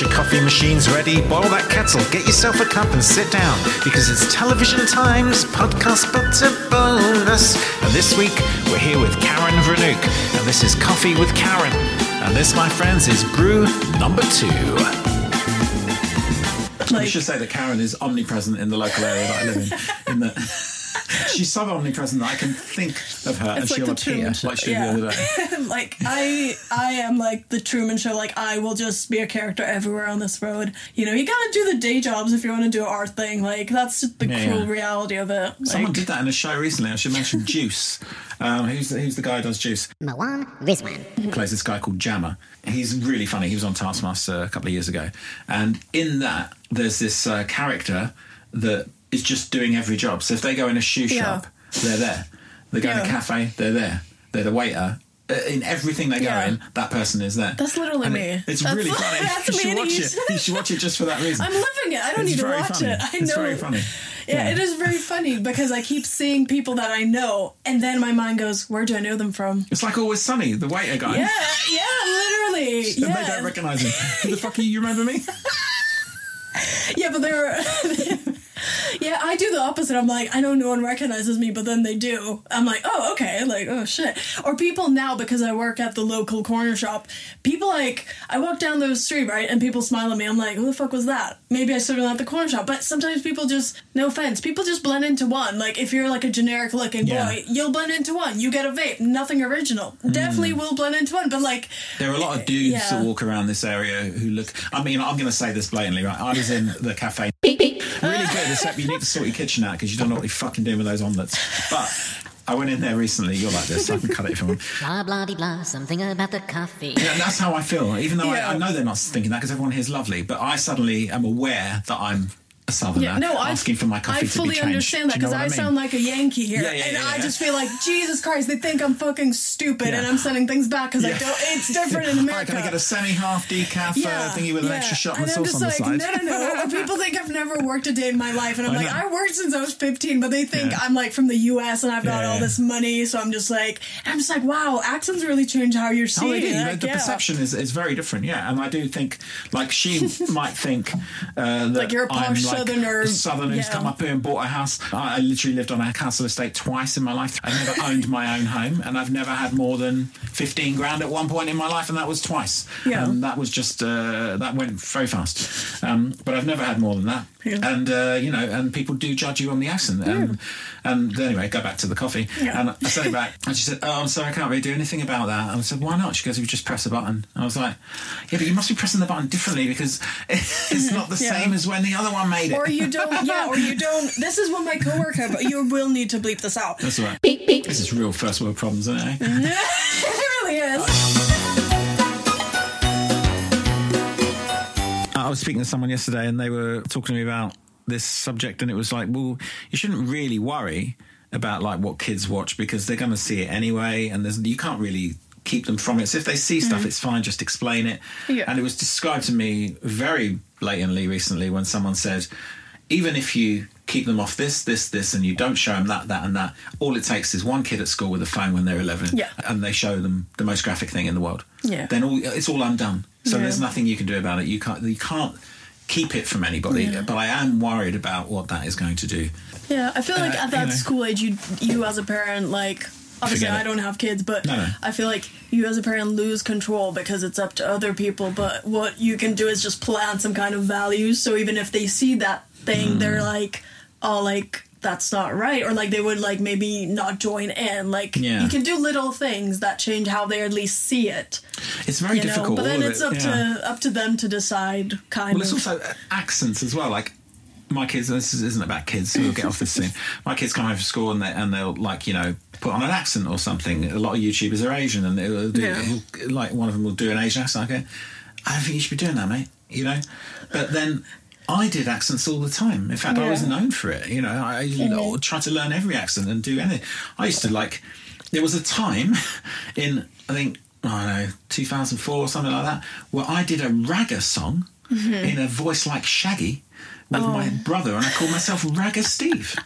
Your coffee machines ready, boil that kettle, get yourself a cup and sit down because it's television times, podcast but a bonus. And this week we're here with Karen Vranuch, and this is Coffee with Karen. And this, my friends, is brew number two. I should say that Karen is omnipresent in the local area that I live in. in the, she's so omnipresent that I can think of her and like she'll appear Truman like she did yeah. the other day. like I, I am like the Truman Show. Like I will just be a character everywhere on this road. You know, you gotta do the day jobs if you want to do an art thing. Like that's just the Yeah, cruel yeah. reality of it. Someone did that in a show recently. I should mention Juice. Um, who's, the, who's the guy who does Juice? Mawaan Rizwan. He plays this guy called Jammer. He's really funny. He was on Taskmaster a couple of years ago. And in that, there's this uh, character that is just doing every job. So if they go in a shoe Yeah. shop, they're there. They go in a cafe, they're there. They're the waiter. Uh, In everything they go Yeah. in, that person is there. That's literally And me. it- it's That's- really funny. that's you should me. watch it. You should watch it just for that reason. I'm living it. I don't It's need to watch funny. it. I It's know. very funny. Yeah, it is very funny because I keep seeing people that I know, and then my mind goes, "Where do I know them from?" It's like Always Sunny, the waiter guy. Yeah, yeah, literally. And Yeah, they don't recognise him. Who the fuck are you? You remember me? yeah, but they're. yeah, I do the opposite. I'm like, I know no one recognizes me, but then they do. I'm like, oh, okay, like, oh shit. Or people now because I work at the local corner shop. People like, I walk down the street right, and people smile at me. I'm like, who the fuck was that? Maybe I stood in at the corner shop. But sometimes people just, no offense, people just blend into one. Like if you're like a generic looking Yeah. boy, you'll blend into one. You get a vape, nothing original. Hmm. Definitely will blend into one. But like, There are a lot of dudes Yeah. that walk around this area who look. I mean, I'm going to say this blatantly, right? I was in the cafe. Really good, except you need to sort your kitchen out because you don't know what you're fucking doing with those omelettes. But I went in there recently. You're like this. I can cut it if you want. Blah blah de blah. Something about the coffee. Yeah, and that's how I feel. Even though Yeah. I, I know they're not thinking that because everyone here is lovely, but I suddenly am aware that I'm a southerner Yeah, no, I asking for my coffee I to fully be changed. understand that Do you know because what I, mean? sound like a Yankee here, Yeah, yeah, and I just feel like Jesus Christ, they think I'm fucking stupid, and I'm sending things back because. I don't. It's different in America. Right, can I get a semi-half decaf uh, thingy with an extra shot and I'm sauce just on like, the side? No, no, no. People think I've never worked a day in my life, and I'm I like, know. I worked since I was 15, but they think. I'm like from the U.S. and I've got all this money, so I'm just like, I'm just like, wow, accents really change how you're Oh, they do. The- Like, the perception is, is very different, yeah. And I do think, like, she might think uh, that Like you're a posh like southerner. a southerner who's Yeah. come up here and bought a house. I, I literally lived on a castle estate twice in my life. I've never owned my own home, and I've never had more than fifteen grand at one point in my life, and that was twice. Yeah. And that was just uh, that went very fast. Um, but I've never had more than that. Yeah. And uh, you know, and people do judge you on the accent. And, and anyway, go back to the coffee. Yeah. And I sent it back, and she said, "Oh, I'm sorry, I can't really do anything about that." And I said, "Why not?" She goes, "You just press a button." And I was like, "Yeah, but you must be pressing the button differently because it's not the Yeah. same as when the other one made it." Or you don't, yeah, or you don't. This is what my coworker, but you will need to bleep this out. That's all right. This is real first world problems, isn't it? eh? it really is. I was speaking to someone yesterday, and they were talking to me about this subject, and it was like, well, you shouldn't really worry about like what kids watch because they're going to see it anyway, and there's you can't really keep them from it. So if they see stuff, mm. it's fine. Just explain it. Yeah. And it was described to me very blatantly recently when someone said, even if you keep them off this, this, this, and you don't show them that, that, and that, all it takes is one kid at school with a phone when they're 11, Yeah. and they show them the most graphic thing in the world. Yeah. Then all it's all undone. So Yeah. there's nothing you can do about it. You can't. You can't keep it from anybody. But I am worried about what that is going to do. Yeah, I feel like Uh, at that you know. school age, you you as a parent, like obviously I don't have kids, but No, no. I feel like you as a parent lose control because it's up to other people. But what you can do is just plant some kind of values. So even if they see that thing, Hmm. they're like, oh, like that's not right, or like they would like maybe not join in. Like Yeah. you can do little things that change how they at least see it. It's very You know, difficult. but then it's it, up yeah. to up to them to decide. Kind Well, it's of. also uh, accents as well. Like my kids. This isn't about kids. So we'll get off this soon. My kids come home from school and they and they'll like you know put on an accent or something. A lot of YouTubers are Asian and they'll do Yeah. like one of them will do an Asian accent. I I don't think you should be doing that, mate. You know, but then. I did accents all the time. In fact, I was known for it. You know, I know, mm-hmm. tried to learn every accent and do anything. I used to like. There was a time in I think I don't know 2004 or something like that where I did a ragga song mm-hmm. in a voice like Shaggy with my oh. brother, and I called myself Ragga Steve.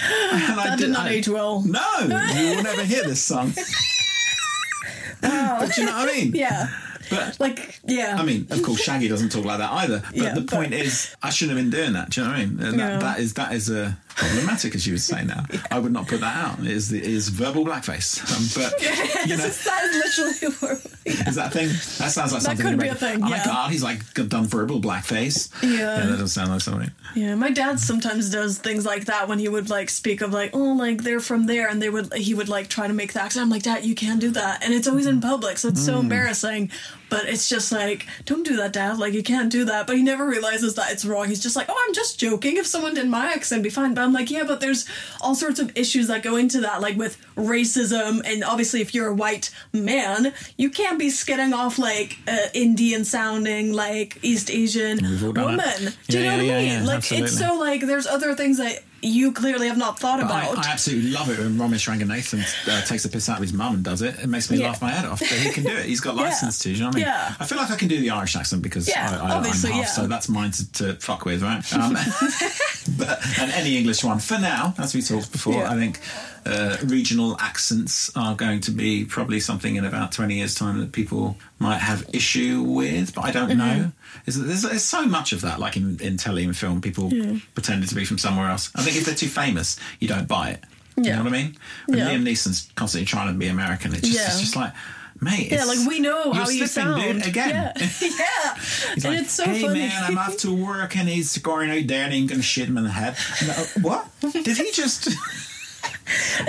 And I that did not I- age well. No, you will never hear this song. but you know what I mean? Yeah. But like, yeah. I mean, of course, Shaggy doesn't talk like that either. But Yeah, the but- point is, I shouldn't have been doing that. Do you know what I mean? And Yeah. that, that is that is a problematic, as you would say now. I would not put that out. It is it is verbal blackface. Um, but you know, that is literally where is that a thing? That sounds like something. That could be a thing, Oh my god, he's like done verbal blackface. Yeah. that doesn't sound like something. Yeah, my dad sometimes does things like that when he would like speak of like, oh, like they're from there, and they would he would like try to make the accent. I'm like, Dad, you can't do that, and it's always in public, so it's Mm. so embarrassing. But it's just like, don't do that, Dad. Like you can't do that. But he never realizes that it's wrong. He's just like, oh, I'm just joking. If someone did my accent, it'd be fine. But I'm like, yeah, but there's all sorts of issues that go into that, like with racism, and obviously if you're a white man, you can't be skidding off like uh, Indian sounding, like East Asian We've all done woman. Do you know yeah, what I mean? yeah, like absolutely. it's so like there's other things that you clearly have not thought I, about. I absolutely love it when Romesh Ranganathan uh, takes a piss out of his mum and does it. It makes me Yeah. laugh my head off. But he can do it. He's got Yeah. license to. Do you know what I mean? Yeah. I feel like I can do the Irish accent because Yeah, I, I, I'm obviously, half, yeah. so that's mine to, to fuck with, right? Um, but and any English one for now, as we talked before, Yeah. I think uh, regional accents are going to be probably something in about 20 years' time that people might have issue with, but I don't Mm-hmm. know. Is that there's, there's so much of that, like in, in telly and film, people pretending to be from somewhere else. I think if they're too famous, you don't buy it. You know what I mean? When Yeah. Liam Neeson's constantly trying to be American, it's just, Yeah. it's just like, mate, yeah, like we know how you're sound. dude, again. Yeah, yeah. And like, it's so hey funny. man, I'm off to work and he's going out there and he's going to shit him in the head. And, uh, what? Did he just?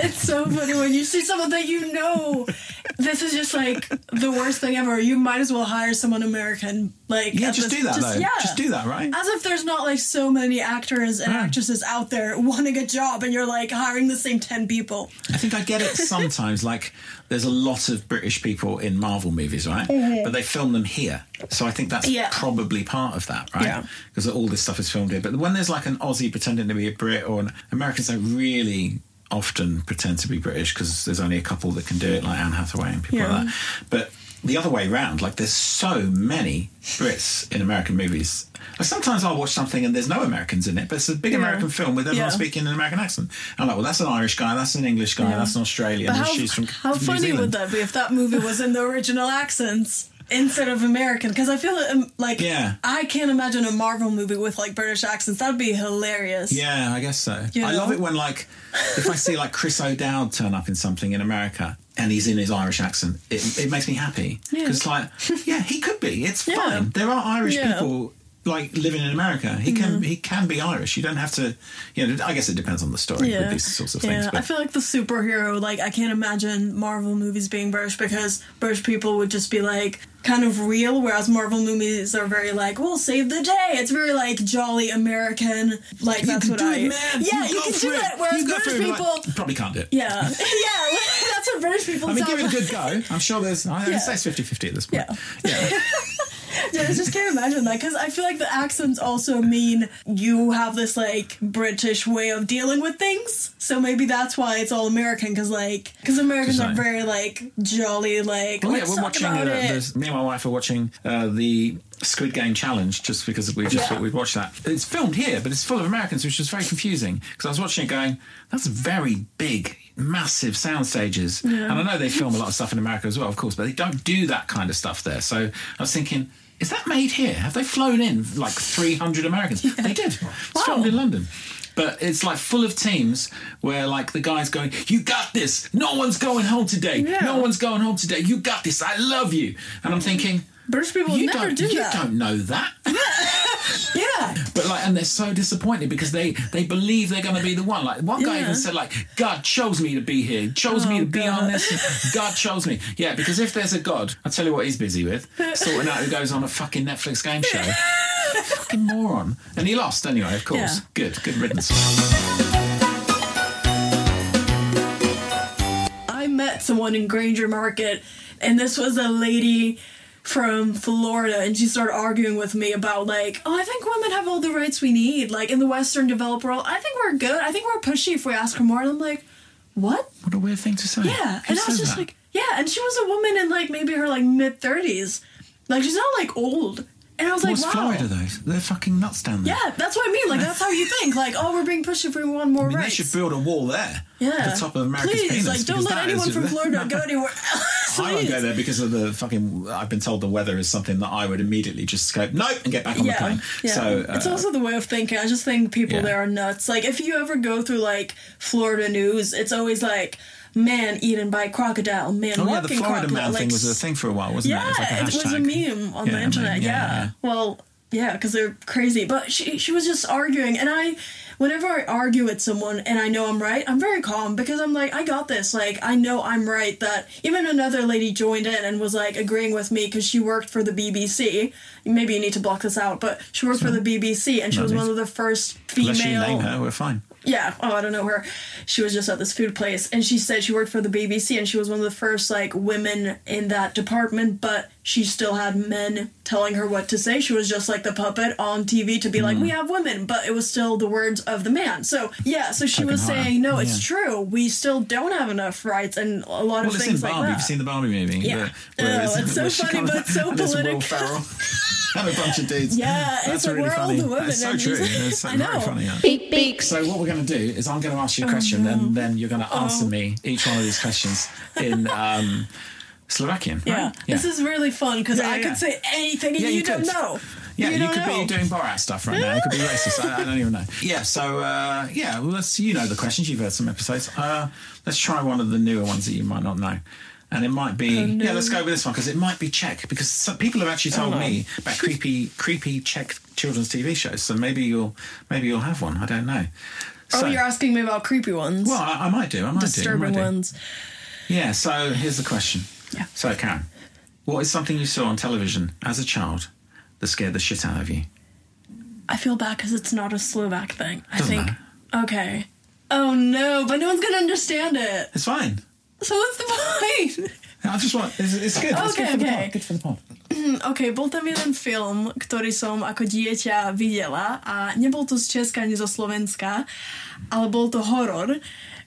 It's so funny when you see someone that you know. This is just like the worst thing ever. You might as well hire someone American. Like Yeah, just this- do that though. Yeah. Just do that, right? As if there's not like so many actors and Yeah. actresses out there wanting a job, and you're like hiring the same ten people. I think I get it sometimes. like, there's a lot of British people in Marvel movies, right? But they film them here. So I think that's Mm-hmm. Yeah. probably part of that, right? Because all this stuff is filmed here. But when there's like an Aussie pretending to be a Brit, or an Americans don't really often pretend to be British because there's only a couple that can do it, like Anne Hathaway and people Yeah. like that. But the other way round, like there's so many Brits in American movies. Like sometimes I'll watch something and there's no Americans in it, but it's a big Yeah. American film with everyone Yeah. speaking an American accent. And I'm like, well, that's an Irish guy, that's an English guy, that's an Australian, how, she's from how New funny Zealand. would that be if that movie was in the original accents instead of American? Because I feel um, like Yeah. I can't imagine a Marvel movie with like British accents. That'd be hilarious. Yeah, I guess so. You I love it when, like, if I see like Chris O'Dowd turn up in something in America and he's in his Irish accent, it, it makes me happy. Yeah. Because, like, yeah, he could be. It's Yeah. fine. There are Irish Yeah. people like living in America. He can mm-hmm. he can be Irish. You don't have to. You know, I guess it depends on the story with these sorts of things. Yeah, I feel like the superhero, like, I can't imagine Marvel movies being British because British people would just be like kind of real, whereas Marvel movies are very like, we'll save the day. It's very like jolly American. Like, you that's can what do I. it, man. Yeah, you, go can do it. that. Whereas British it. Like, people. you probably can't do it. yeah, yeah, that's what British people I mean, give it a good go. I'm sure there's. I Yeah. say it's 50 50 at this point. Yeah. yeah. Yeah, I just can't imagine that because I feel like the accents also mean you have this like British way of dealing with things. So maybe that's why it's all American because like because Americans are very like jolly like Well, yeah, we're watching. Uh, me and my wife are watching uh, the Squid Game challenge just because we just Yeah. thought we'd watch that. It's filmed here, but it's full of Americans, which is very confusing because I was watching it going, "That's very big." Massive sound stages, and I know they film a lot of stuff in America as well, of course, but they don't do that kind of stuff there. So I was thinking, is that made here? Have they flown in like 300 Americans? They did. It's Wow. filmed in London. But it's like full of teams where like the guy's going, You got this. No one's going home today. Yeah. No one's going home today. You got this. I love you. And I'm thinking, British people you never do you that. don't know that. Yeah, But like, and they're so disappointed because they they believe they're going to be the one. Like one guy Yeah. even said, like God chose me to be here, chose me Oh, to be oh, on this. God chose me. Yeah, because if there's a God, I tell you what he's busy with sorting out who goes on a fucking Netflix game show. fucking moron. And he lost anyway. Of course. Yeah. Good. Good riddance. I met someone in Grainger Market, and this was a lady from Florida, and she started arguing with me about like, oh, I think women have all the rights we need, like in the Western developed world. I think we're good. I think we're pushy if we ask for more. And I'm like, what? What a weird thing to say. Yeah, Who and I was just that? like, yeah, and she was a woman in like maybe her like mid thirties, like she's not like old. And I was What's like, wow. Florida though? They're fucking nuts down there. Yeah, that's what I mean. Like that's how you think. Like, oh, we're being pushed if we want more I mean, rights. they should build a wall there. yeah, At the top of America's Please, penis. like, don't let anyone from Florida go anywhere else. I won't go there because of the fucking. I've been told the weather is something that I would immediately just go nope and get back on the plane. yeah. So uh, it's also the way of thinking. I just think people Yeah. there are nuts. Like if you ever go through like Florida news, it's always like man eaten by crocodile, man oh walking yeah, the Florida crocodile. man like, thing was a thing for a while, wasn't yeah, it? It was like a it was a meme on Yeah, the I internet. mean, yeah, yeah, yeah. well, yeah, because they're crazy. But she she was just arguing, and I, whenever I argue with someone and I know I'm right, I'm very calm because I'm like, I got this. Like I know I'm right. That even another lady joined in and was like agreeing with me because she worked for the BBC. Maybe you need to block this out, but she worked for the BBC and she was one of the first Unless you female. name her, we're fine. Yeah. Oh, I don't know her. She was just at this food place, and she said she worked for the BBC, and she was one of the first like women in that department. But she still had men telling her what to say. She was just like the puppet on TV to be like, Hmm. "We have women," but it was still the words of the man. So yeah. So she Fucking was hard. saying, "No, it's true. We still don't have enough rights, and a lot Well, of things Barbie. like You've seen the Barbie movie. Yeah. where- Oh, it's- it's so funny, comes- but so there's Will political. Ferrell and a bunch of dudes. Yeah, That's it's like, really we're funny. the women That's so true. he's- It's so I very know. funny. Yeah. Beep beep. So what we're going to do is I'm going to ask you a question, and then you're going to answer me each one of these questions in um, Slovakian. Yeah. right? This is really fun because Yeah, I yeah. could say anything and you, you don't know. Yeah, you, don't could know. be doing Borat stuff right now. It could be racist. I, I don't even know. Yeah, so uh, yeah, well, let's you know the questions. You've heard some episodes. Uh, let's try one of the newer ones that you might not know. And it might be Oh, no. yeah. Let's go with this one because it might be Czech because some people have actually told Oh, no. me about creepy, creepy Czech children's TV shows. So maybe you'll maybe you'll have one. I don't know. Oh, you're asking me about creepy ones. well, I, I might do. I might disturbing do. Disturbing do. ones. Yeah. So here's the question. Yeah. So Karen, what is something you saw on television as a child that scared the shit out of you? I feel bad because it's not a Slovak thing. I Doesn't think. Okay. Oh no, but no one's gonna understand it. It's fine. So what's the point? I just want. It's, it's good. It's Okay, good for the okay. pod. Good for the pod. OK, bol tam jeden film, ktorý som ako dieťa videla a nebol to z Česka ani zo Slovenska, ale bol to horor,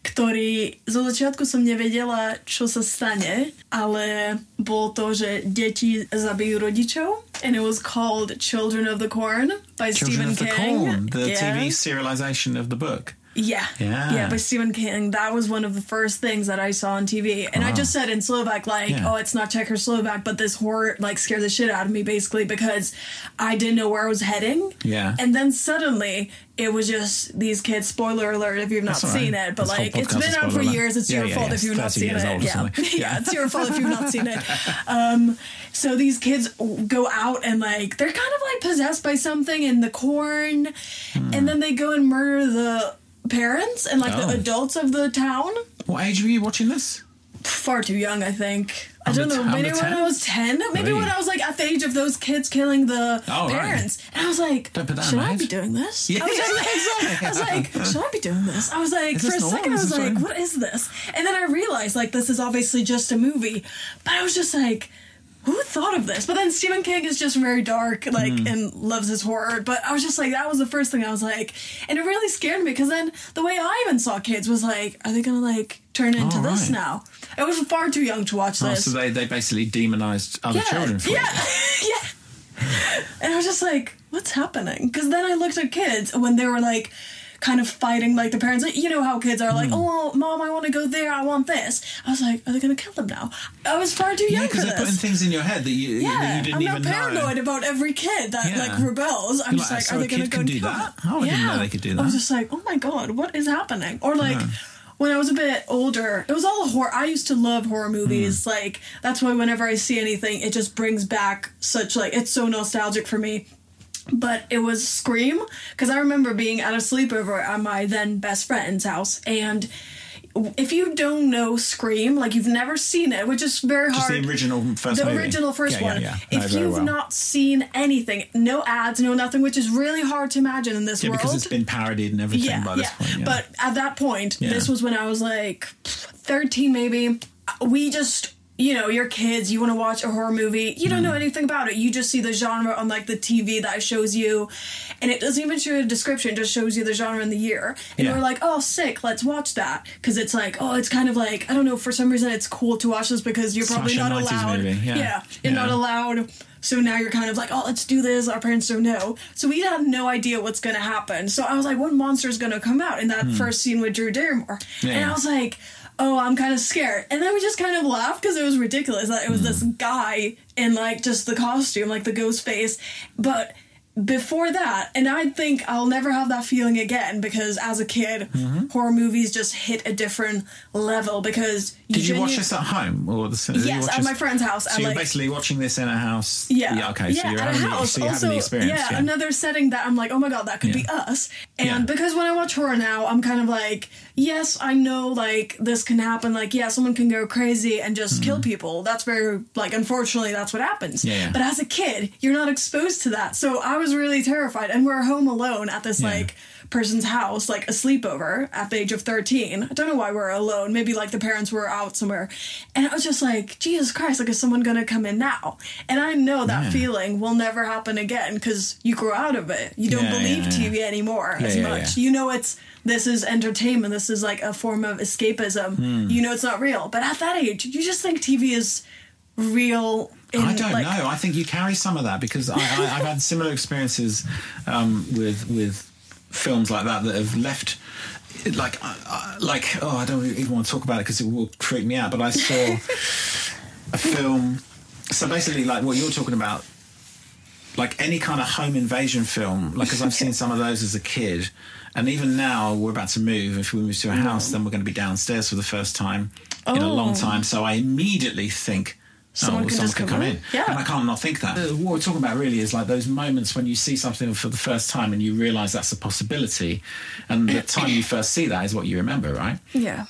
ktorý zo začiatku som nevedela, čo sa stane, ale bol to, že deti zabijú rodičov and it was called Children of the Corn by Children Stephen of the King. Corn, the Yeah. TV serialization of the book. Yeah. Yeah. Yeah, by Stephen King. That was one of the first things that I saw on TV. And I just said in Slovak, like, Yeah. oh, it's not Czech or Slovak, but this horror, like, scared the shit out of me, basically, because I didn't know where I was heading. Yeah. And then suddenly, it was just these kids, spoiler alert if you've not That's all right. seen it, but, This like, it's been out for alert. years. It's Yeah, your yeah, fault if you've not seen it. yeah. yeah. Yeah. it's your fault if you've not seen it. Um, so these kids go out and, like, they're kind of, like, possessed by something in the corn, Hmm. and then they go and murder the parents and like Oh. the adults of the town. What age were you watching this? Far too young, I think. I don't know. Maybe when 10? I was ten. Maybe Really? when I was like at the age of those kids killing the Oh, right. parents, and I was like, Don't put that should I be doing this? Yeah. I, was like, I was like, should I be doing this? I was like, for a normal? second, I was like, what is this? And then I realized like this is obviously just a movie, but I was just like. Who thought of this? But then Stephen King is just very dark, like, Hmm. and loves his horror. But I was just like, that was the first thing I was like, and it really scared me because then the way I even saw kids was like, are they gonna like turn into Oh, this right. now? I was far too young to watch Oh, this. so they, they basically demonized other yeah, children for yeah, yeah. And I was just like, what's happening? Because then I looked at kids when they were like, kind of fighting like the parents. You know how kids are like, Hmm. oh, mom, I want to go there. I want this. I was like, are they going to kill them now? I was far too young Yeah, for because they're putting this. things in your head that you, that Yeah, you didn't I'm even not paranoid about every kid that Yeah. like rebels. I'm You're just like, are a they going to kid go can and do kill that? them? Oh, I didn't know they could do that. I was that. just like, oh my god, what is happening? Or like. When I was a bit older, it was all horror. I used to love horror movies. Hmm. Like that's why whenever I see anything, it just brings back such like it's so nostalgic for me but it was Scream because I remember being at a sleepover at my then best friend's house and if you don't know Scream, like you've never seen it, which is very Just hard. the original first the movie. original first Yeah, one. Yeah, yeah. No, If you've well. not seen anything, no ads, no nothing, which is really hard to imagine in this Yeah, world. because it's been parodied and everything yeah, by this yeah. point. Yeah. But at that point, this was when I was like 13 maybe. We just you know, you're kids, you want to watch a horror movie, you don't know anything about it. You just see the genre on like the TV that shows you, and it doesn't even show you a description, it just shows you the genre and the year. And Yeah. we're like, oh, sick, let's watch that. Because it's like, oh, it's kind of like, I don't know, for some reason it's cool to watch this because you're probably Smash a not 90s allowed. movie, yeah. you're Yeah. not allowed. So now you're kind of like, oh, let's do this. Our parents don't know. So we have no idea what's going to happen. So I was like, what monster is going to come out in that first scene with Drew Barrymore? Hmm. And yeah. I was like, oh, I'm kind of scared. And then we just kind of laughed because it was ridiculous that it was this mm-hmm. guy in like just the costume, like the ghost face. But before that, and I think I'll never have that feeling again because as a kid, mm-hmm. horror movies just hit a different level because Did you watch this at home or the cinema? Yes, at my friend's house. So you're like, basically watching this in a house. yeah. okay. so you're at a having, the- house. so also, having the experience. yeah, Yeah. another setting that I'm like, oh my god, that could be us. And Yeah. because when I watch horror now, I'm kind of like, yes, I know like this can happen. Like, yeah, someone can go crazy and just kill people. That's very like, unfortunately, that's what happens. Mm-hmm. Yeah, yeah. But as a kid, you're not exposed to that, so I was really terrified. And we're home alone at this Yeah. like person's house, like a sleepover at the age of 13. I don't know why we're alone. Maybe like the parents were out somewhere. And I was just like, Jesus Christ, like, is someone gonna come in now? And I know that Yeah. feeling will never happen again because you grow out of it. You don't Yeah, believe yeah. TV anymore as much. You know it's this is entertainment, this is like a form of escapism. Hmm. You know it's not real. But at that age, you just think TV is real. In, I don't like, know. I think you carry some of that because I, I, I've had similar experiences um, with with films like that that have left. Like, uh, uh, like, oh, I don't even want to talk about it because it will freak me out. But I saw a film. So basically, like what you're talking about, like any kind of home invasion film. Like, because I've seen some of those as a kid, and even now we're about to move. If we move to a house, then we're going to be downstairs for the first time in a long Oh. time. So I immediately think. Someone oh, can someone can come in. in. Yeah. And I can't not think that. Uh, What we're talking about really is like those moments when you see something for the first time and you realise that's a possibility. And the time you first see that is what you remember, right? Yeah.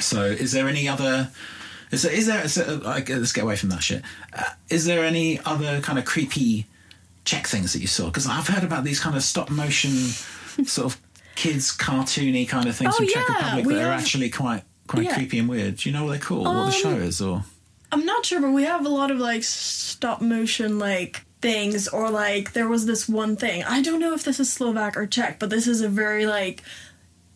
So is there any other. Is there, is there is there- like, let's get away from that shit. Uh, is there any other kind of creepy Czech things that you saw? Because I've heard about these kind of stop motion sort of kids cartoony kind of things Oh, from Czech yeah, Republic that are actually quite quite Yeah. creepy and weird. Do you know what they're called? what the Um, show is or I'm not sure, but we have a lot of like stop motion like things, or like there was this one thing. I don't know if this is Slovak or Czech, but this is a very like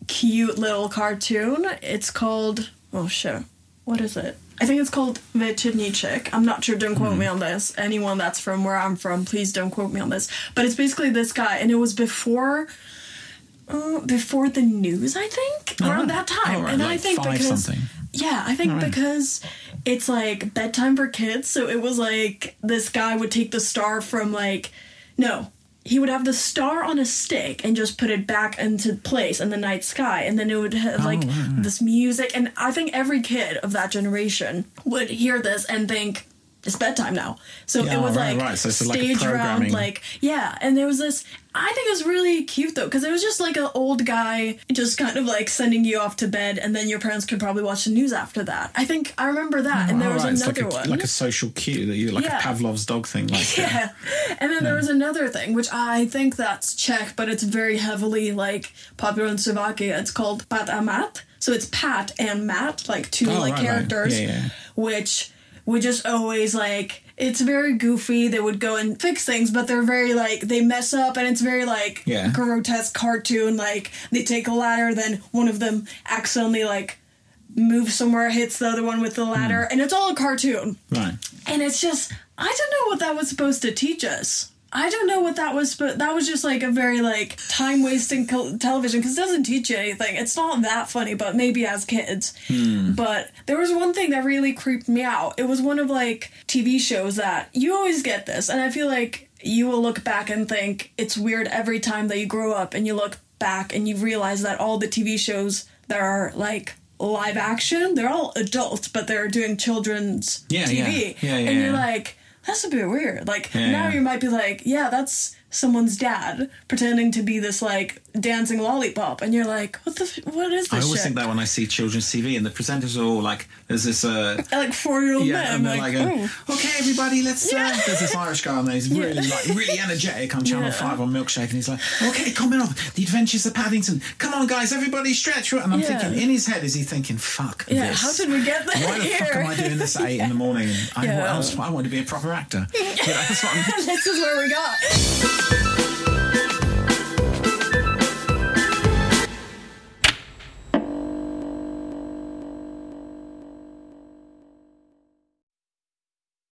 cute little cartoon. It's called oh shit, what is it? I think it's called Večerníček. I'm not sure. Don't quote me on this. Anyone that's from where I'm from, please don't quote me on this. But it's basically this guy, and it was before. Uh, before the news, I think around right. that time, Oh, right, and I think because something. yeah, I think Alright. because it's like bedtime for kids, so it was like this guy would take the star from like no, he would have the star on a stick and just put it back into place in the night sky, and then it would have like Oh, this music, and I think every kid of that generation would hear this and think. It's bedtime now, so Yeah, it was right, like right. So it's like a stage around, like yeah. And there was this. I think it was really cute though, because it was just like an old guy just kind of like sending you off to bed, and then your parents could probably watch the news after that. I think I remember that, and there Oh, was right, another like a, one. like a social cue that you like Yeah. a Pavlov's dog thing. Like yeah. And then there was another thing, which I think that's Czech, but it's very heavily like popular in Slovakia. It's called Pat a Mat. So it's Pat and Matt, like two Oh, like characters, Yeah, yeah. which would just always like it's very goofy. They would go and fix things, but they're very like they mess up, and it's very like Yeah. grotesque cartoon. Like they take a ladder, then one of them accidentally like moves somewhere, hits the other one with the ladder, Hmm. and it's all a cartoon. right. And it's just, I don't know what that was supposed to teach us. I don't know what that was, but that was just like a very like time wasting co- television because it doesn't teach you anything. It's not that funny, but maybe as kids. Hmm. But there was one thing that really creeped me out. It was one of like TV shows that you always get this, and I feel like you will look back and think it's weird every time that you grow up and you look back and you realize that all the TV shows that are like live action, they're all adults, but they're doing children's Yeah, TV. yeah. Yeah, yeah, and you're like, that's a bit weird. Like Yeah, now yeah. you might be like, yeah, that's someone's dad pretending to be this like dancing lollipop, and you're like, what the, f- what is this? I always shit? think that when I see children's TV and the presenters are all like, there's this, uh, like four year old yeah, men, and they're like, like, oh. okay, everybody, let's. Yeah. Uh, there's this Irish guy on there. He's really like really energetic on Channel Yeah. Five on Milkshake, and he's like, okay, coming up, the Adventures of Paddington. Come on, guys, everybody, stretch. And I'm Yeah. thinking, in his head, is he thinking, fuck Yeah, this? how did we get there Why the fuck am I doing this at eight in the morning? I, Yeah. I, want to be a proper actor. That's what I'm this is where we got.